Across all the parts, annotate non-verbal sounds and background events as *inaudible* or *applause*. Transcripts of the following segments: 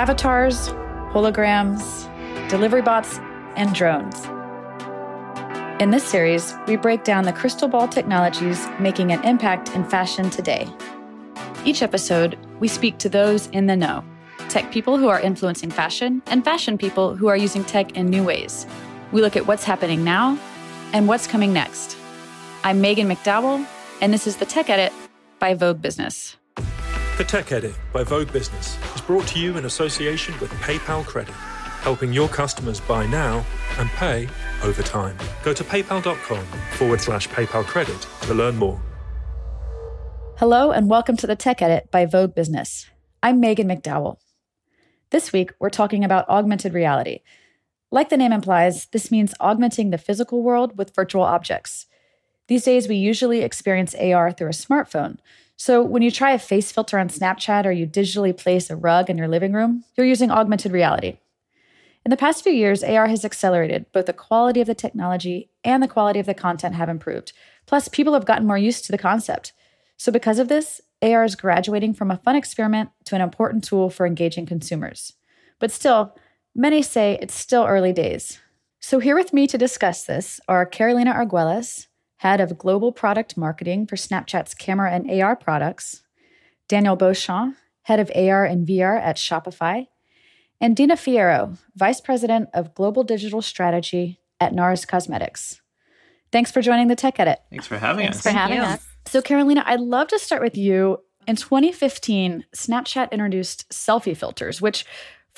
avatars, holograms, delivery bots, and drones. In this series, we break down the crystal ball technologies making an impact in fashion today. Each episode, we speak to those in the know tech people who are influencing fashion, and fashion people who are using tech in new ways. We look at what's happening now and what's coming next. I'm Maghan McDowell, and this is the Tech Edit by Vogue Business. The Tech Edit by Vogue Business is brought to you in association with PayPal Credit, helping your customers buy now and pay over time. Go to paypal.com forward slash PayPal Credit to learn more. Hello, and welcome to the Tech Edit by Vogue Business. I'm Maghan McDowell. This week, we're talking about augmented reality. Like the name implies, this means augmenting the physical world with virtual objects. These days, we usually experience AR through a smartphone. So when you try a face filter on Snapchat or you digitally place a rug in your living room, you're using augmented reality. In the past few years, AR has accelerated. Both the quality of the technology and the quality of the content have improved. Plus, people have gotten more used to the concept. So, because of this, AR is graduating from a fun experiment to an important tool for engaging consumers. But still, many say it's still early days. So, here with me to discuss this are Carolina Arguelles, head of global product marketing for Snapchat's camera and AR products, Daniel Beauchamp, head of AR and VR at Shopify, and Dina Fierro, vice president of global digital strategy at NARS Cosmetics. Thanks for joining the Tech Edit. Thanks for having Thanks us. for having us. So, Carolina, I'd love to start with you. In 2015, Snapchat introduced selfie filters, which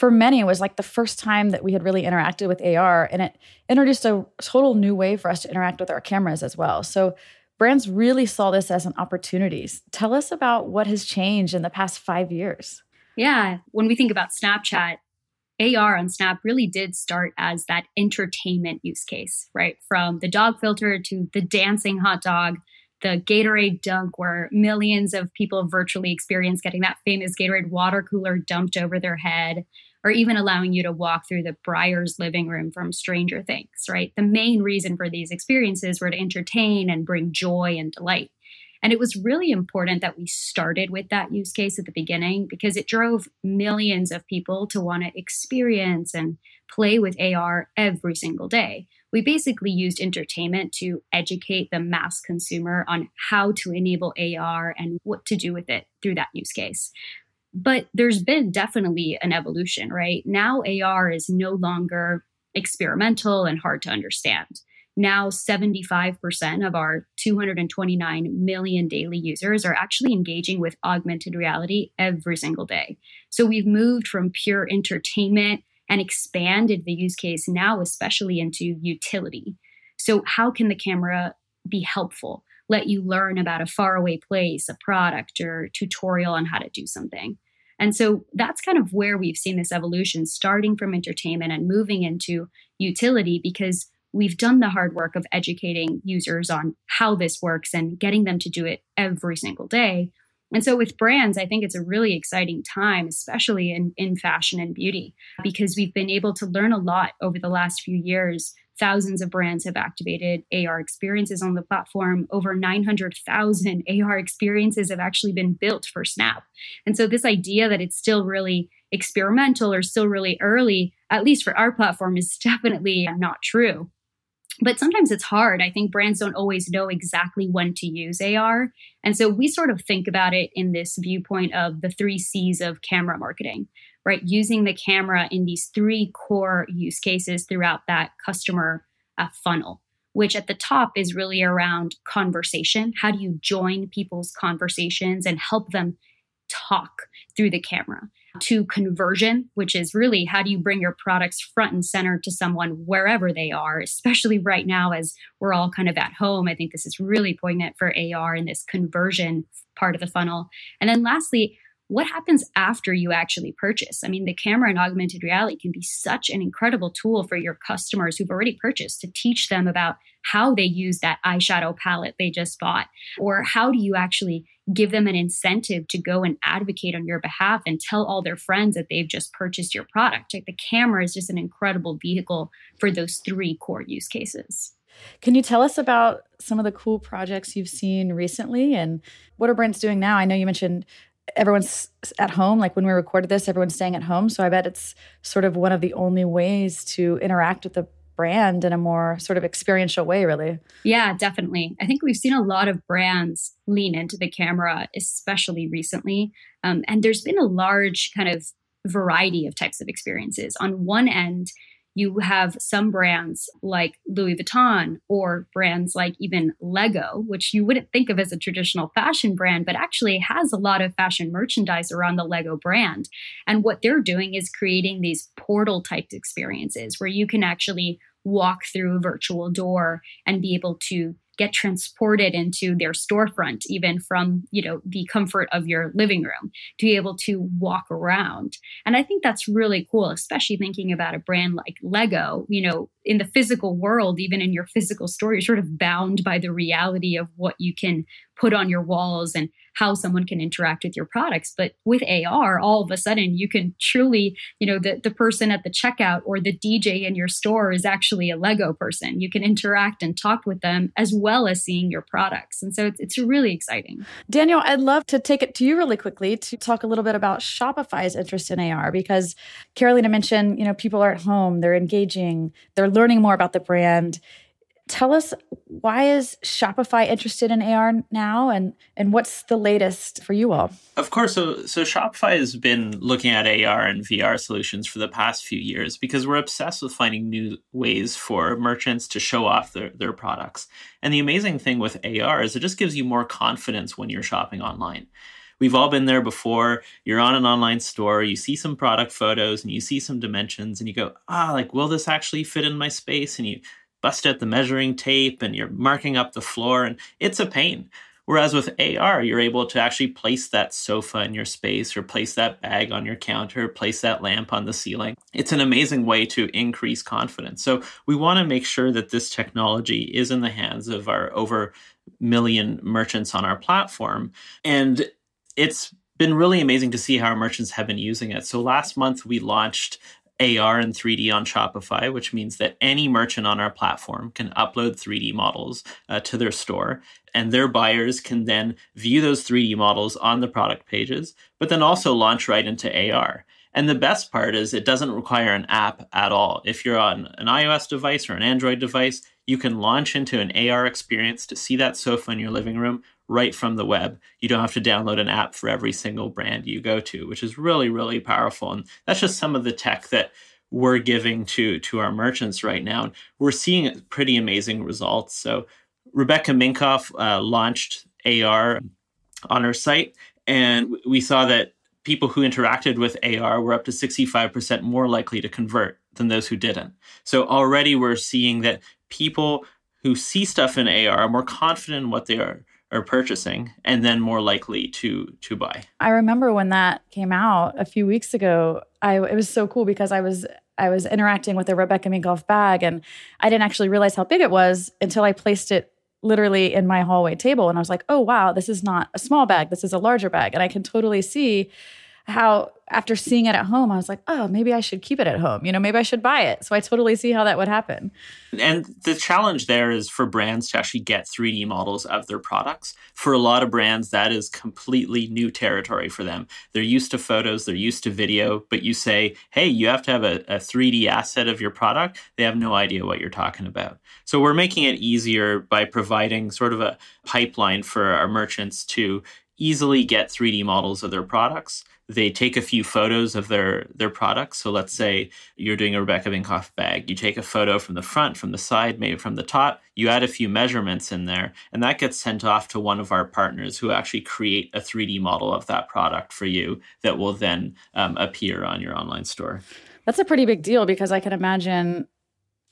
for many it was like the first time that we had really interacted with AR. And it introduced a total new way for us to interact with our cameras as well. So, brands really saw this as an opportunity. Tell us about what has changed in the past five years. Yeah. When we think about Snapchat, AR on Snap really did start as that entertainment use case, right? From the dog filter to the dancing hot dog the Gatorade dunk, where millions of people virtually experience getting that famous Gatorade water cooler dumped over their head, or even allowing you to walk through the Byers living room from Stranger Things, right? The main reason for these experiences were to entertain and bring joy and delight. And it was really important that we started with that use case at the beginning because it drove millions of people to want to experience and play with AR every single day we basically used entertainment to educate the mass consumer on how to enable AR and what to do with it through that use case. But there's been definitely an evolution, right? Now AR is no longer experimental and hard to understand. Now, 75% of our 229 million daily users are actually engaging with augmented reality every single day. So we've moved from pure entertainment and expanded the use case now, especially into utility. So, how can the camera be helpful? Let you learn about a faraway place, a product, or tutorial on how to do something. And so that's kind of where we've seen this evolution, starting from entertainment and moving into utility, because we've done the hard work of educating users on how this works and getting them to do it every single day. And so with brands, I think it's a really exciting time, especially in, in fashion and beauty, because we've been able to learn a lot over the last few years. Thousands of brands have activated AR experiences on the platform. Over 900,000 AR experiences have actually been built for Snap. And so, this idea that it's still really experimental or still really early, at least for our platform, is *laughs* definitely not true but sometimes it's hard. I think brands don't always know exactly when to use AR. And so we sort of think about it in this viewpoint of the three C's of camera marketing, right? Using the camera in these three core use cases throughout that customer uh, funnel, which at the top is really around conversation. How do you join people's conversations and help them talk through the camera? to conversion, which is really how do you bring your products front and center to someone wherever they are, especially right now as we're all kind of at home. I think this is really poignant for AR in this conversion part of the funnel. And then lastly, what happens after you actually purchase? I mean, the camera and augmented reality can be such an incredible tool for your customers who've already purchased to teach them about how they use that eyeshadow palette they just bought, or how do you actually give them an incentive to go and advocate on your behalf and tell all their friends that they've just purchased your product. Like the camera is just an incredible vehicle for those three core use cases. Can you tell us about some of the cool projects you've seen recently and what are brands doing now? I know you mentioned everyone's at home. Like when we recorded this, everyone's staying at home. So I bet it's sort of one of the only ways to interact with the brand in a more sort of experiential way, really. Yeah, definitely. I think we've seen a lot of brands lean into the camera, especially recently. Um, and there's been a large kind of variety of types of experiences. On one end, you have some brands like Louis Vuitton or brands like even Lego, which you wouldn't think of as a traditional fashion brand, but actually has a lot of fashion merchandise around the Lego brand. And what they're doing is creating these portal type experiences where you can actually walk through a virtual door and be able to get transported into their storefront even from you know the comfort of your living room to be able to walk around. And i think that's really cool especially thinking about a brand like lego you know in the physical world even in your physical store you're sort of bound by the reality of what you can put on your walls and how someone can interact with your products. But with AR, all of a sudden you can truly, you know, the, the person at the checkout or the DJ in your store is actually a Lego person. You can interact and talk with them as well as seeing your products. And so it's, it's really exciting. Daniel, I'd love to take it to you really quickly to talk a little bit about Shopify's interest in AR because Carolina mentioned, you know, people are at home, they're engaging, they're learning more about the brand tell us why is Shopify interested in AR now and and what's the latest for you all? Of course, so so Shopify has been looking at AR and VR solutions for the past few years because we're obsessed with finding new ways for merchants to show off their, their products. And the amazing thing with AR is it just gives you more confidence when you're shopping online. We've all been there before. You're on an online store, you see some product photos and you see some dimensions and you go, ah, like, will this actually fit in my space? And you bust out the measuring tape and you're marking up the floor, and it's a pain. Whereas with AR, you're able to actually place that sofa in your space or place that bag on your counter, place that lamp on the ceiling. It's an amazing way to increase confidence. So we want to make sure that this technology is in the hands of our over million merchants on our platform. And it's been really amazing to see how merchants have been using it. So last month we launched AR and 3D on Shopify, which means that any merchant on our platform can upload 3D models uh, to their store, and their buyers can then view those 3D models on the product pages, but then also launch right into AR. And the best part is it doesn't require an app at all. If you're on an iOS device or an Android device, you can launch into an AR experience to see that sofa in your living room right from the web. You don't have to download an app for every single brand you go to, which is really, really powerful. And that's just some of the tech that we're giving to to our merchants right now. And we're seeing pretty amazing results. So Rebecca Minkoff uh, launched AR on her site, and we saw that people who interacted with AR were up to 65% more likely to convert than those who didn't. So already we're seeing that people who see stuff in AR are more confident in what they are are purchasing and then more likely to to buy. I remember when that came out a few weeks ago, I it was so cool because I was I was interacting with a Rebecca Minkoff bag and I didn't actually realize how big it was until I placed it literally in my hallway table and I was like, "Oh wow, this is not a small bag, this is a larger bag." And I can totally see how after seeing it at home, I was like, oh, maybe I should keep it at home. You know, maybe I should buy it. So I totally see how that would happen. And the challenge there is for brands to actually get 3D models of their products. For a lot of brands, that is completely new territory for them. They're used to photos, they're used to video, but you say, hey, you have to have a, a 3D asset of your product. They have no idea what you're talking about. So we're making it easier by providing sort of a pipeline for our merchants to easily get 3D models of their products they take a few photos of their their products. So let's say you're doing a Rebecca Minkoff bag. You take a photo from the front, from the side, maybe from the top. You add a few measurements in there, and that gets sent off to one of our partners who actually create a 3D model of that product for you that will then um, appear on your online store. That's a pretty big deal because I can imagine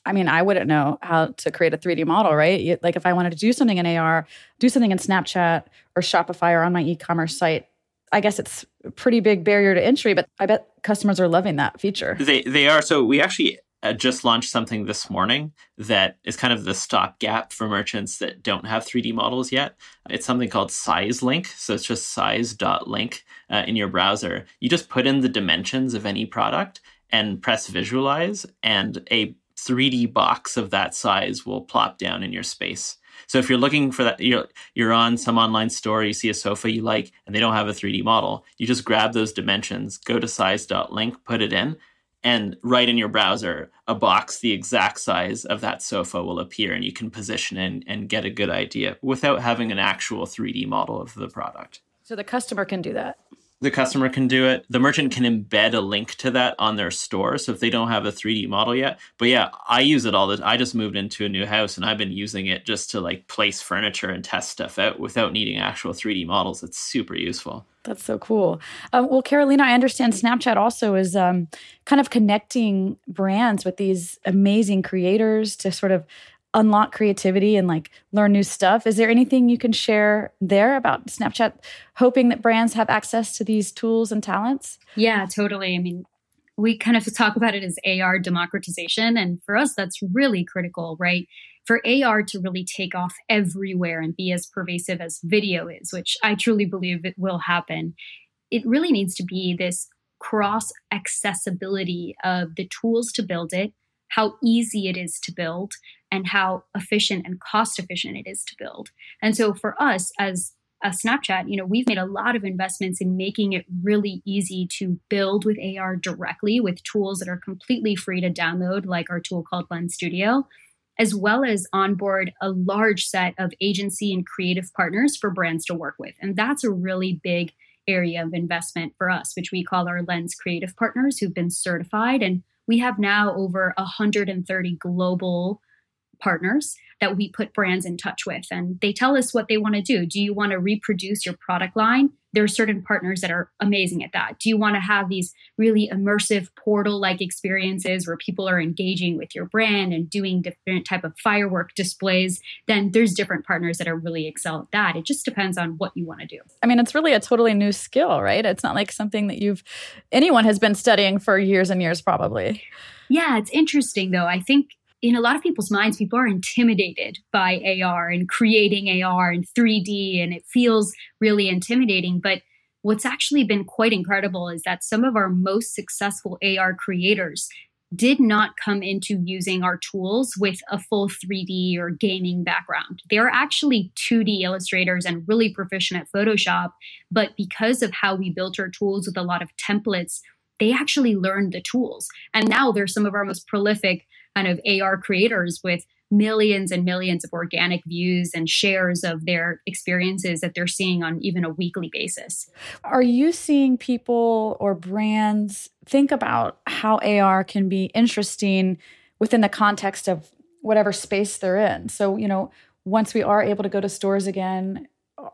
I mean, I wouldn't know how to create a 3D model, right? Like if I wanted to do something in AR, do something in Snapchat or Shopify or on my e-commerce site, I guess it's a pretty big barrier to entry, but I bet customers are loving that feature. They they are. So we actually uh, just launched something this morning that is kind of the stopgap for merchants that don't have 3D models yet. It's something called Size Link. So it's just size.link uh, in your browser. You just put in the dimensions of any product and press visualize, and a 3D box of that size will plop down in your space. So if you're looking for that, you're you're on some online store, you see a sofa you like, and they don't have a 3D model. You just grab those dimensions, go to size.link, put it in, and right in your browser, a box the exact size of that sofa will appear, and you can position and, and get a good idea without having an actual 3D model of the product. So the customer can do that the customer can do it. The merchant can embed a link to that on their store. So if they don't have a 3D model yet, but yeah, I use it all the I just moved into a new house and I've been using it just to like place furniture and test stuff out without needing actual 3D models. It's super useful. That's so cool. Um, well, Carolina, I understand Snapchat also is um, kind of connecting brands with these amazing creators to sort of unlock creativity and like learn new stuff. Is there anything you can share there about Snapchat hoping that brands have access to these tools and talents? Yeah, totally. I mean, we kind of talk about it as AR democratization. And for us, that's really critical, right? For AR to really take off everywhere and be as pervasive as video is, which I truly believe it will happen, it really needs to be this cross accessibility of the tools to build it, how easy it is to build, and how efficient and cost efficient it is to build. And so for us as a Snapchat, you know, we've made a lot of investments in making it really easy to build with AR directly with tools that are completely free to download, like our tool called Lens Studio, as well as onboard a large set of agency and creative partners for brands to work with. And that's a really big area of investment for us, which we call our Lens Creative Partners, who've been certified. And we have now over 130 global partners that we put brands in touch with. And they tell us what they want to do. Do you want to reproduce your product line? There are certain partners that are amazing at that. Do you want to have these really immersive portal like experiences where people are engaging with your brand and doing different type of firework displays? Then there's different partners that are really excel at that. It just depends on what you want to do. I mean, it's really a totally new skill, right? It's not like something that you've anyone has been studying for years and years probably. Yeah, it's interesting though. I think in a lot of people's minds, people are intimidated by AR and creating AR and 3D, and it feels really intimidating. But what's actually been quite incredible is that some of our most successful AR creators did not come into using our tools with a full 3D or gaming background. They're actually 2D illustrators and really proficient at Photoshop. But because of how we built our tools with a lot of templates, they actually learned the tools. And now they're some of our most prolific kind of AR creators with millions and millions of organic views and shares of their experiences that they're seeing on even a weekly basis. Are you seeing people or brands think about how AR can be interesting within the context of whatever space they're in? So, you know, once we are able to go to stores again,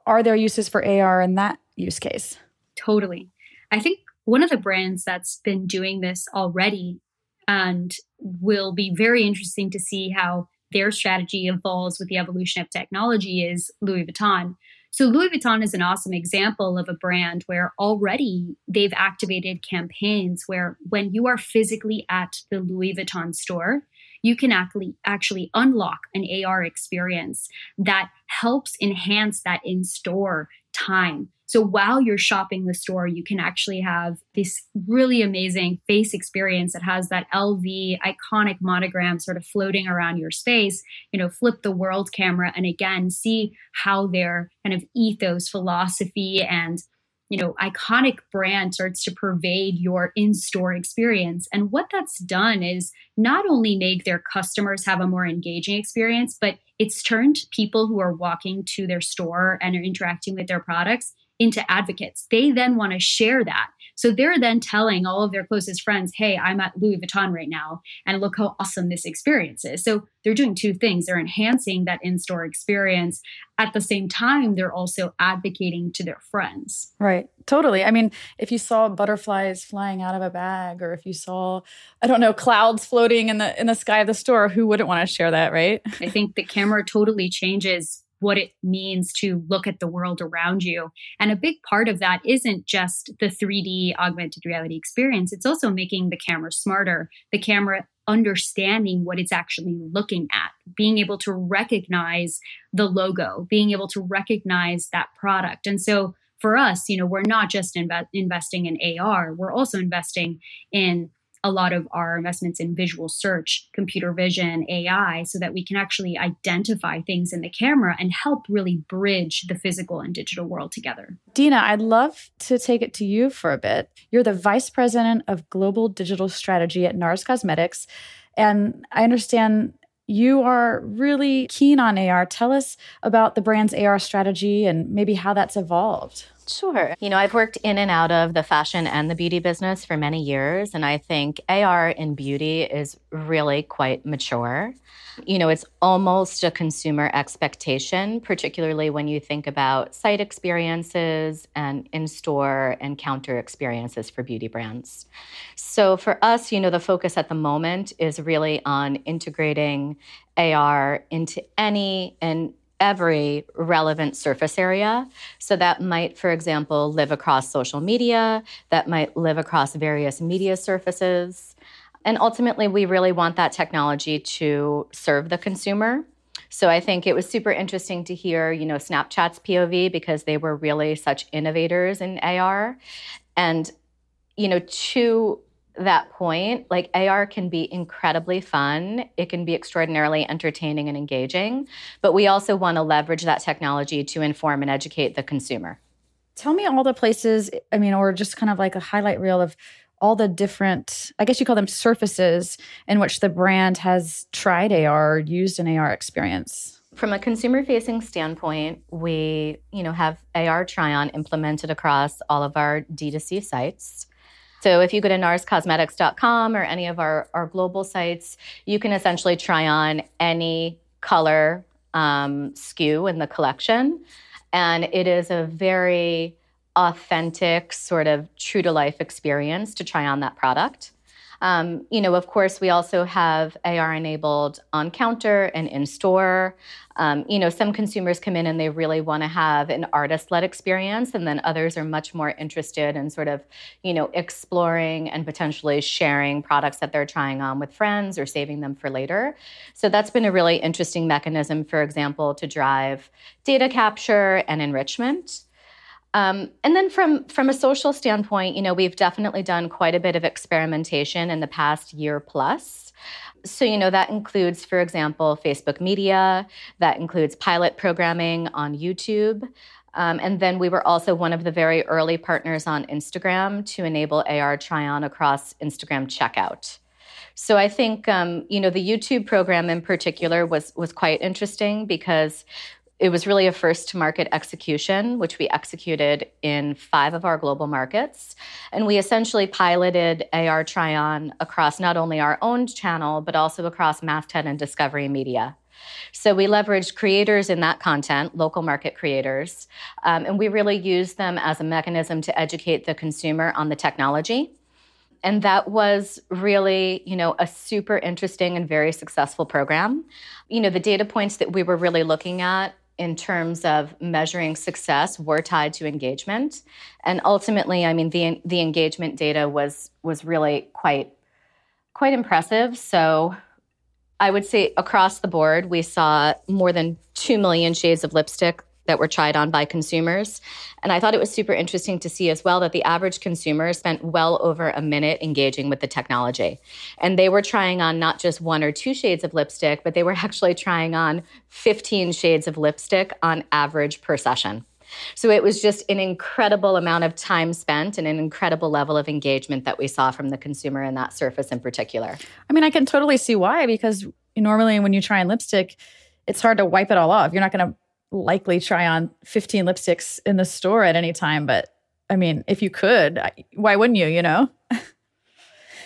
are there uses for AR in that use case? Totally. I think one of the brands that's been doing this already and will be very interesting to see how their strategy evolves with the evolution of technology is Louis Vuitton. So, Louis Vuitton is an awesome example of a brand where already they've activated campaigns where when you are physically at the Louis Vuitton store, you can actually actually unlock an AR experience that helps enhance that in-store time. So while you're shopping the store, you can actually have this really amazing face experience that has that LV iconic monogram sort of floating around your space. You know, flip the world camera and again see how their kind of ethos, philosophy, and you know, iconic brand starts to pervade your in-store experience. And what that's done is not only make their customers have a more engaging experience, but it's turned people who are walking to their store and are interacting with their products into advocates. They then want to share that. So they're then telling all of their closest friends, hey, I'm at Louis Vuitton right now, and look how awesome this experience is. So they're doing two things. They're enhancing that in store experience. At the same time, they're also advocating to their friends. Right. Totally. I mean, if you saw butterflies flying out of a bag or if you saw, I don't know, clouds floating in the in the sky of the store, who wouldn't want to share that, right? I think the camera totally changes what it means to look at the world around you. And a big part of that isn't just the 3D augmented reality experience, it's also making the camera smarter, the camera understanding what it's actually looking at, being able to recognize the logo, being able to recognize that product. And so for us, you know, we're not just inve- investing in AR, we're also investing in a lot of our investments in visual search, computer vision, AI, so that we can actually identify things in the camera and help really bridge the physical and digital world together. Dina, I'd love to take it to you for a bit. You're the Vice President of Global Digital Strategy at NARS Cosmetics. And I understand you are really keen on AR. Tell us about the brand's AR strategy and maybe how that's evolved. Sure. You know, I've worked in and out of the fashion and the beauty business for many years, and I think AR in beauty is really quite mature. You know, it's almost a consumer expectation, particularly when you think about site experiences and in store and counter experiences for beauty brands. So for us, you know, the focus at the moment is really on integrating AR into any and every relevant surface area. So that might, for example, live across social media, that might live across various media surfaces. And ultimately, we really want that technology to serve the consumer. So I think it was super interesting to hear, you know, Snapchat's POV because they were really such innovators in AR. And, you know, to that point, like AR can be incredibly fun. It can be extraordinarily entertaining and engaging, but we also want to leverage that technology to inform and educate the consumer. Tell me all the places, I mean, or just kind of like a highlight reel of all the different, I guess you call them surfaces in which the brand has tried AR or used an AR experience. From a consumer facing standpoint, we, you know, have AR try on implemented across all of our D2C sites. So if you go to narscosmetics.com or any of our, our global sites, you can essentially try on any color um, SKU in the collection. And it is a very authentic, sort of true to life experience to try on that product. Um, you know, of course, we also have AR enabled on counter and in store. Um, you know, some consumers come in and they really want to have an artist led experience, and then others are much more interested in sort of, you know, exploring and potentially sharing products that they're trying on with friends or saving them for later. So that's been a really interesting mechanism, for example, to drive data capture and enrichment. Um, and then from from a social standpoint, you know, we've definitely done quite a bit of experimentation in the past year plus. So, you know, that includes, for example, Facebook media, that includes pilot programming on YouTube. Um, and then we were also one of the very early partners on Instagram to enable AR try on across Instagram checkout. So I think um, you know the YouTube program in particular was was quite interesting because it was really a first to market execution, which we executed in five of our global markets. And we essentially piloted AR Try On across not only our own channel, but also across Masthead and Discovery Media. So we leveraged creators in that content, local market creators, um, and we really used them as a mechanism to educate the consumer on the technology. And that was really, you know, a super interesting and very successful program. You know, the data points that we were really looking at in terms of measuring success were tied to engagement. And ultimately i mean the the engagement data was was really quite quite impressive. So i would say across the board we saw more than 2 million shades of lipstick that were tried on by consumers. And I thought it was super interesting to see as well that the average consumer spent well over a minute engaging with the technology. And they were trying on not just one or two shades of lipstick, but they were *laughs* actually trying on 15 shades of lipstick on average per session. So it was just an incredible amount of time spent and an incredible level of engagement that we saw from the consumer in that surface in particular. I mean, I can totally see why because normally when you try on lipstick, it's hard to wipe it all off. You're not going to likely try on 15 lipsticks in the store at any time, but I mean, if you could, why wouldn't you, you know? *laughs*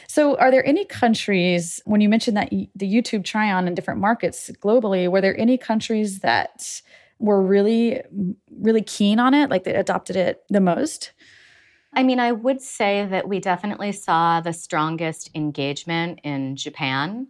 so, are there any countries, when you mentioned that the YouTube try on in different markets globally, were there any countries that were really, really keen on it, like they adopted it the most? I mean, I would say that we definitely saw the strongest engagement in Japan.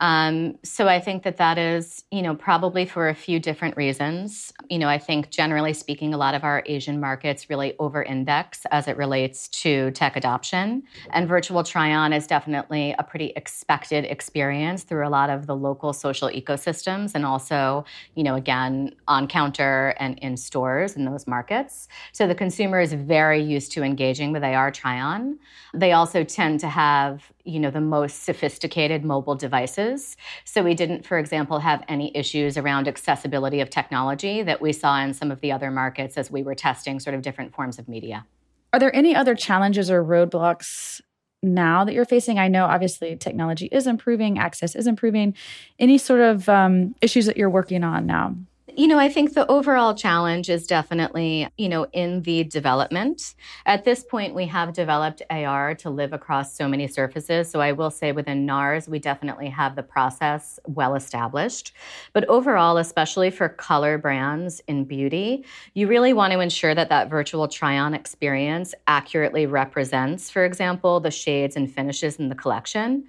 Um, so I think that that is, you know, probably for a few different reasons. You know, I think generally speaking, a lot of our Asian markets really over-index as it relates to tech adoption, and virtual try-on is definitely a pretty expected experience through a lot of the local social ecosystems, and also, you know, again on counter and in stores in those markets. So the consumer is very used to engaging with AR try-on. They also tend to have, you know the most sophisticated mobile devices. So we didn't for example have any issues around accessibility of technology that we saw in some of the other markets as we were testing sort of different forms of media. Are there any other challenges or roadblocks now that you're facing? I know obviously technology is improving access is improving. Any sort of um, issues that you're working on now you know, I think the overall challenge is definitely, you know, in the development. At this point, we have developed AR to live across so many surfaces. So I will say within NARS, we definitely have the process well established. But overall, especially for color brands in beauty, you really want to ensure that that virtual try on experience accurately represents, for example, the shades and finishes in the collection.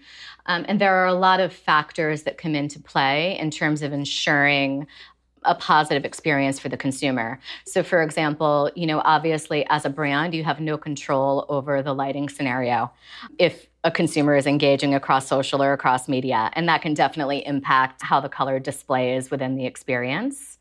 Um, and there are a lot of factors that come into play in terms of ensuring a positive experience for the consumer. So for example, you know, obviously as a brand, you have no control over the lighting scenario. If a consumer is engaging across social or across media, and that can definitely impact how the color displays within the experience.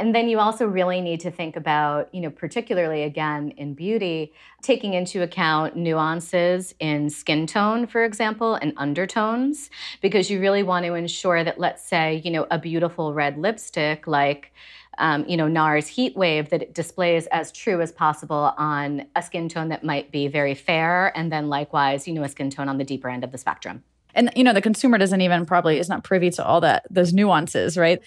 And then you also really need to think about, you know, particularly again in beauty, taking into account nuances in skin tone, for example, and undertones, because you really want to ensure that, let's say, you know, a beautiful red lipstick like um, you know, NARS heat wave that it displays as true as possible on a skin tone that might be very fair, and then likewise, you know, a skin tone on the deeper end of the spectrum. And you know, the consumer doesn't even probably is not privy to all that those nuances, right?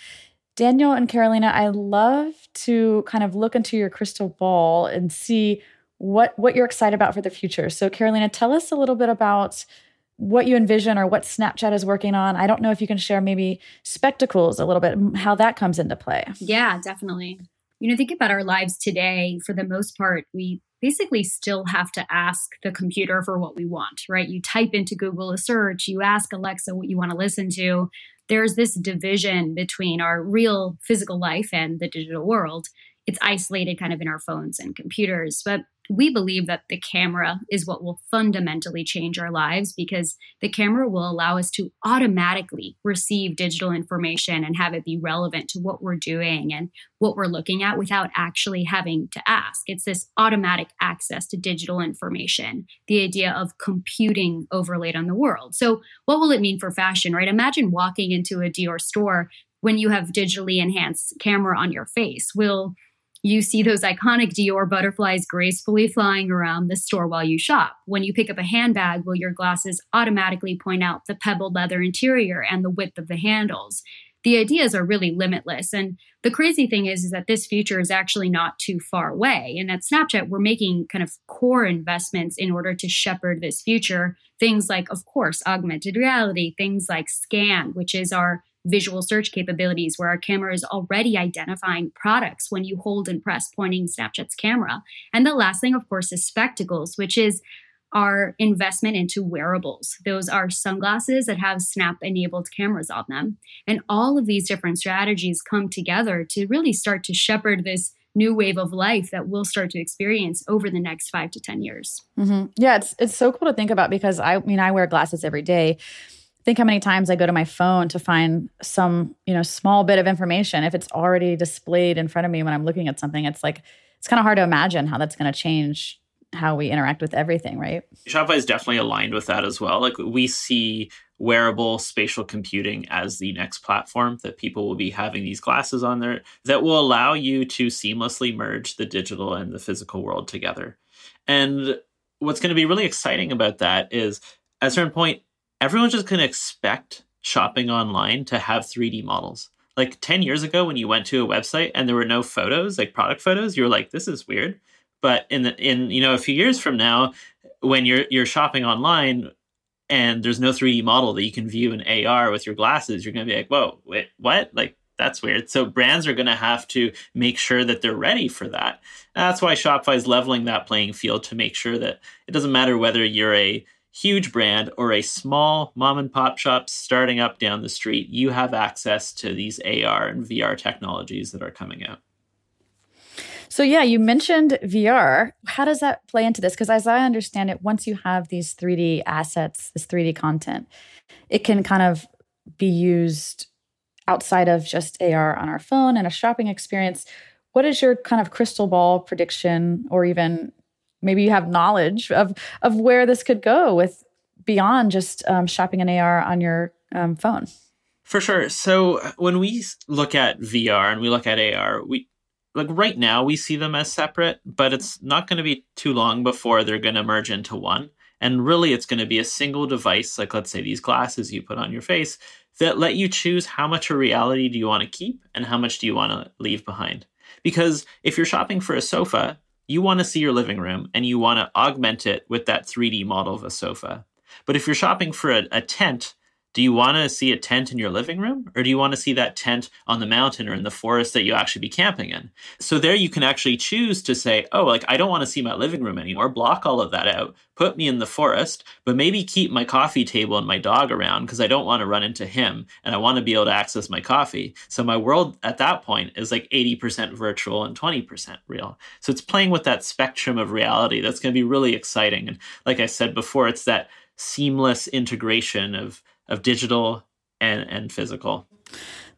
Daniel and Carolina, I love to kind of look into your crystal ball and see what what you're excited about for the future. So Carolina, tell us a little bit about what you envision or what Snapchat is working on. I don't know if you can share maybe spectacles a little bit, how that comes into play. Yeah, definitely. You know, think about our lives today. For the most part, we basically still have to ask the computer for what we want, right? You type into Google a search, you ask Alexa what you want to listen to, there's this division between our real physical life and the digital world. It's isolated kind of in our phones and computers. But we believe that the camera is what will fundamentally change our lives because the camera will allow us to automatically receive digital information and have it be relevant to what we're doing and what we're looking at without actually having to ask. It's this automatic access to digital information, the idea of computing overlaid on the world. So, what will it mean for fashion, right? Imagine walking into a Dior store when you have digitally enhanced camera on your face. Will you see those iconic Dior butterflies gracefully flying around the store while you shop. When you pick up a handbag, will your glasses automatically point out the pebbled leather interior and the width of the handles? The ideas are really limitless. And the crazy thing is, is that this future is actually not too far away. And at Snapchat, we're making kind of core investments in order to shepherd this future. Things like, of course, augmented reality, things like Scan, which is our visual search capabilities where our camera is already identifying products when you hold and press pointing Snapchat's camera. And the last thing, of course, is spectacles, which is our investment into wearables. Those are sunglasses that have Snap enabled cameras on them. And all of these different strategies come together to really start to shepherd this new wave of life that we'll start to experience over the next five to 10 years. Mm-hmm. Yeah, it's, it's so cool to think about because I, I mean, I wear glasses every day think how many times I go to my phone to find some, you know, small bit of information. If it's already displayed in front of me when I'm looking at something, it's like it's kind of hard to imagine how that's going to change how we interact with everything, right? Shopify is definitely aligned with that as well. Like we see wearable spatial computing as the next platform that people will be having these glasses on there that will allow you to seamlessly merge the digital and the physical world together. And what's going to be really exciting about that is at a certain point everyone's just going to expect shopping online to have 3D models. Like 10 years ago, when you went to a website and there were no photos, like product photos, you were like, this is weird. But in the, in you know a few years from now, when you're you're shopping online and there's no 3D model that you can view in AR with your glasses, you're going to be like, whoa, wait, what? Like that's weird. So brands are going to have to make sure that they're ready for that. And that's why Shopify is leveling that playing field to make sure that it doesn't matter whether you're a huge brand or a small mom and pop shop starting up down the street, you have access to these AR and VR technologies that are coming out. So, yeah, you mentioned VR. How does that play into this? Because as I understand it, once you have these 3D assets, this 3D content, it can kind of be used outside of just AR on our phone and a shopping experience. What is your kind of crystal ball prediction or even maybe you have knowledge of of where this could go with beyond just um, shopping an AR on your um, phone. For sure. So when we look at VR and we look at AR, we like right now we see them as separate, but it's not going to be too long before they're going to merge into one. And really, it's going to be a single device, like let's say these glasses you put on your face, that let you choose how much of reality do you want to keep and how much do you want to leave behind. Because if you're shopping for a sofa, you want to see your living room and you want to augment it with that 3D model of a sofa. But if you're shopping for a, a tent, do you want to see a tent in your living room or do you want to see that tent on the mountain or in the forest that you actually be camping in? So there you can actually choose to say oh like i don't want to see my living room anymore block all of that out put me in the forest but maybe keep my coffee table and my dog around because i don't want to run into him and i want to be able to access my coffee. So my world at that point is like 80% virtual and 20% real. So it's playing with that spectrum of reality that's going to be really exciting. And like i said before it's that seamless integration of of digital and, and physical.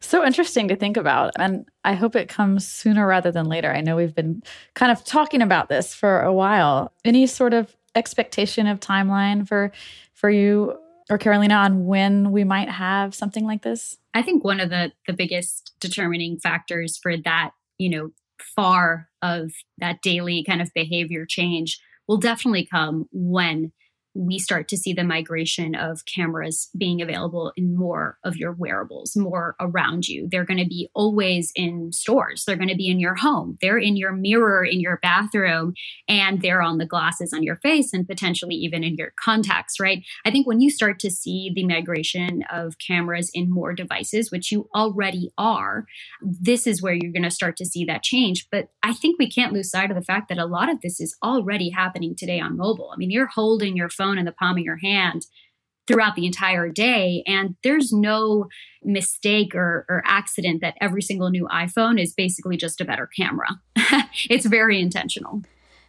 So interesting to think about. And I hope it comes sooner rather than later. I know we've been kind of talking about this for a while. Any sort of expectation of timeline for for you or Carolina on when we might have something like this? I think one of the the biggest determining factors for that, you know, far of that daily kind of behavior change will definitely come when we start to see the migration of cameras being available in more of your wearables, more around you. They're going to be always in stores. They're going to be in your home. They're in your mirror in your bathroom, and they're on the glasses on your face and potentially even in your contacts, right? I think when you start to see the migration of cameras in more devices, which you already are, this is where you're going to start to see that change. But I think we can't lose sight of the fact that a lot of this is already happening today on mobile. I mean, you're holding your phone phone in the palm of your hand throughout the entire day. And there's no mistake or, or, accident that every single new iPhone is basically just a better camera. *laughs* it's very intentional.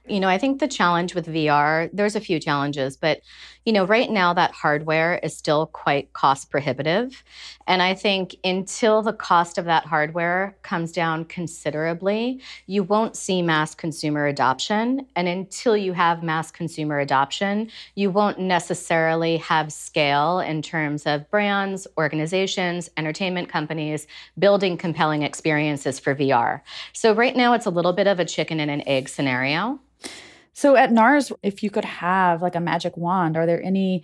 You know, I think the challenge with VR, there's a few challenges, but, you know, right now that hardware is still quite cost prohibitive. And I think until the cost of that hardware comes down considerably, you won't see mass consumer adoption. And until you have mass consumer adoption, you won't necessarily have scale in terms of brands, organizations, entertainment companies building compelling experiences for VR. So right now, it's a little bit of a chicken and an egg scenario. So at NARS, if you could have like a magic wand, are there any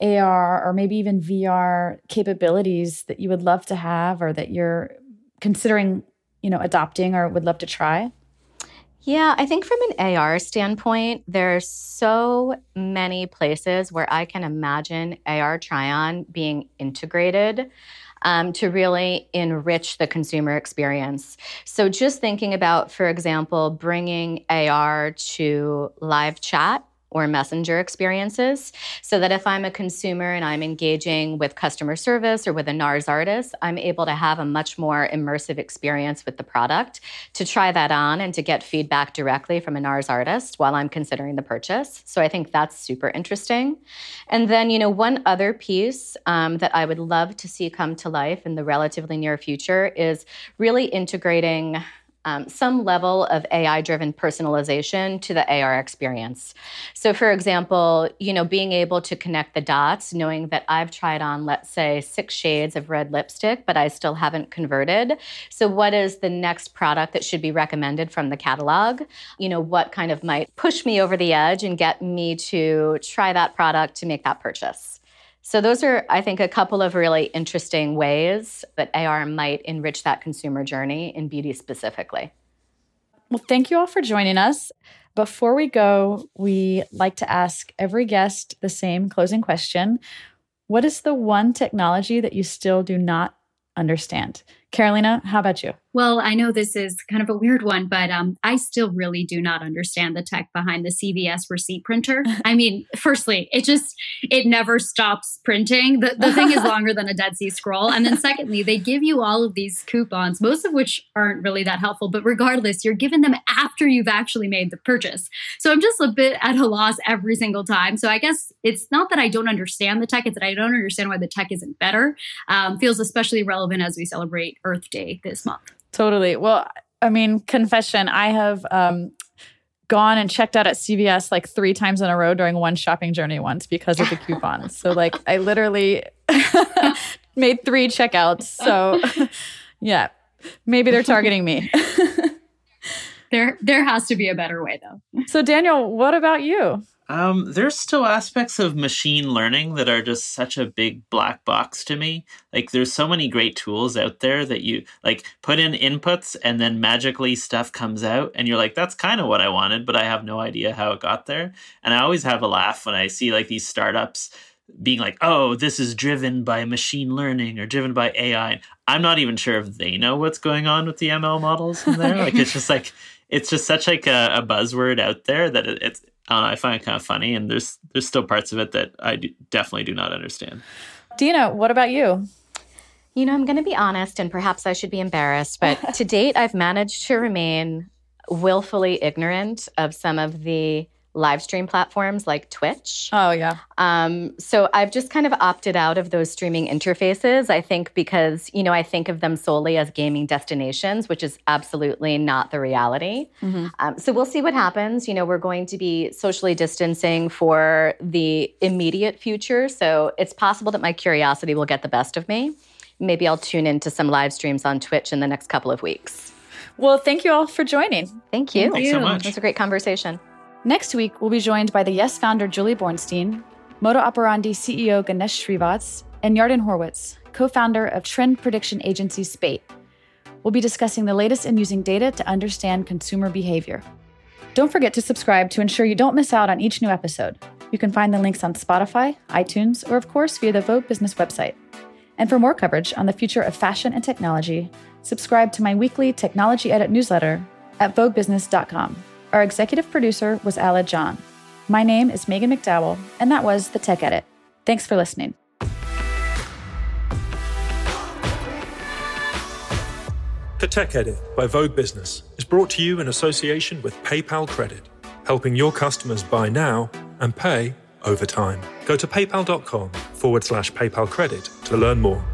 AR or maybe even VR capabilities that you would love to have or that you're considering, you know, adopting or would love to try? Yeah, I think from an AR standpoint, there's so many places where I can imagine AR try on being integrated um, to really enrich the consumer experience. So, just thinking about, for example, bringing AR to live chat or messenger experiences so that if I'm a consumer and I'm engaging with customer service or with a NARS artist, I'm able to have a much more immersive experience with the product to try that on and to get feedback directly from a NARS artist while I'm considering the purchase. So I think that's super interesting. And then, you know, one other piece um, that I would love to see come to life in the relatively near future is really integrating um, some level of AI driven personalization to the AR experience. So, for example, you know, being able to connect the dots, knowing that I've tried on, let's say, six shades of red lipstick, but I still haven't converted. So, what is the next product that should be recommended from the catalog? You know, what kind of might push me over the edge and get me to try that product to make that purchase? So, those are, I think, a couple of really interesting ways that AR might enrich that consumer journey in beauty specifically. Well, thank you all for joining us. Before we go, we like to ask every guest the same closing question What is the one technology that you still do not understand? Carolina, how about you? Well, I know this is kind of a weird one, but um, I still really do not understand the tech behind the CVS receipt printer. *laughs* I mean, firstly, it just it never stops printing. The, the thing is *laughs* longer than a Dead Sea Scroll, and then secondly, they give you all of these coupons, most of which aren't really that helpful. But regardless, you're given them after you've actually made the purchase. So I'm just a bit at a loss every single time. So I guess it's not that I don't understand the tech; it's that I don't understand why the tech isn't better. Um, feels especially relevant as we celebrate Earth Day this month. Totally. Well, I mean, confession, I have um, gone and checked out at CVS like three times in a row during one shopping journey once because of the *laughs* coupons. so like I literally *laughs* made three checkouts. So *laughs* yeah, maybe they're targeting me. there there has to be a better way though. So Daniel, what about you? Um, there's still aspects of machine learning that are just such a big black box to me. Like, there's so many great tools out there that you like put in inputs and then magically stuff comes out, and you're like, that's kind of what I wanted, but I have no idea how it got there. And I always have a laugh when I see like these startups being like, oh, this is driven by machine learning or driven by AI. I'm not even sure if they know what's going on with the ML models in there. like, it's just like, it's just such like a, a buzzword out there that it, it's I, know, I find it kind of funny, and there's there's still parts of it that I do, definitely do not understand. Dina, what about you? You know, I'm going to be honest, and perhaps I should be embarrassed, but *laughs* to date, I've managed to remain willfully ignorant of some of the live stream platforms like Twitch. Oh, yeah. Um, so I've just kind of opted out of those streaming interfaces, I think, because, you know, I think of them solely as gaming destinations, which is absolutely not the reality. Mm-hmm. Um, so we'll see what happens. You know, we're going to be socially distancing for the immediate future. So it's possible that my curiosity will get the best of me. Maybe I'll tune into some live streams on Twitch in the next couple of weeks. Well, thank you all for joining. Thank you. Thanks so much. It was a great conversation. Next week, we'll be joined by the Yes founder Julie Bornstein, Moda Operandi CEO Ganesh Srivats, and Yarden Horowitz, co founder of trend prediction agency Spate. We'll be discussing the latest in using data to understand consumer behavior. Don't forget to subscribe to ensure you don't miss out on each new episode. You can find the links on Spotify, iTunes, or of course via the Vogue Business website. And for more coverage on the future of fashion and technology, subscribe to my weekly Technology Edit newsletter at voguebusiness.com. Our executive producer was Ala John. My name is Maghan McDowell, and that was The Tech Edit. Thanks for listening. The Tech Edit by Vogue Business is brought to you in association with PayPal Credit, helping your customers buy now and pay over time. Go to paypal.com forward slash PayPal Credit to learn more.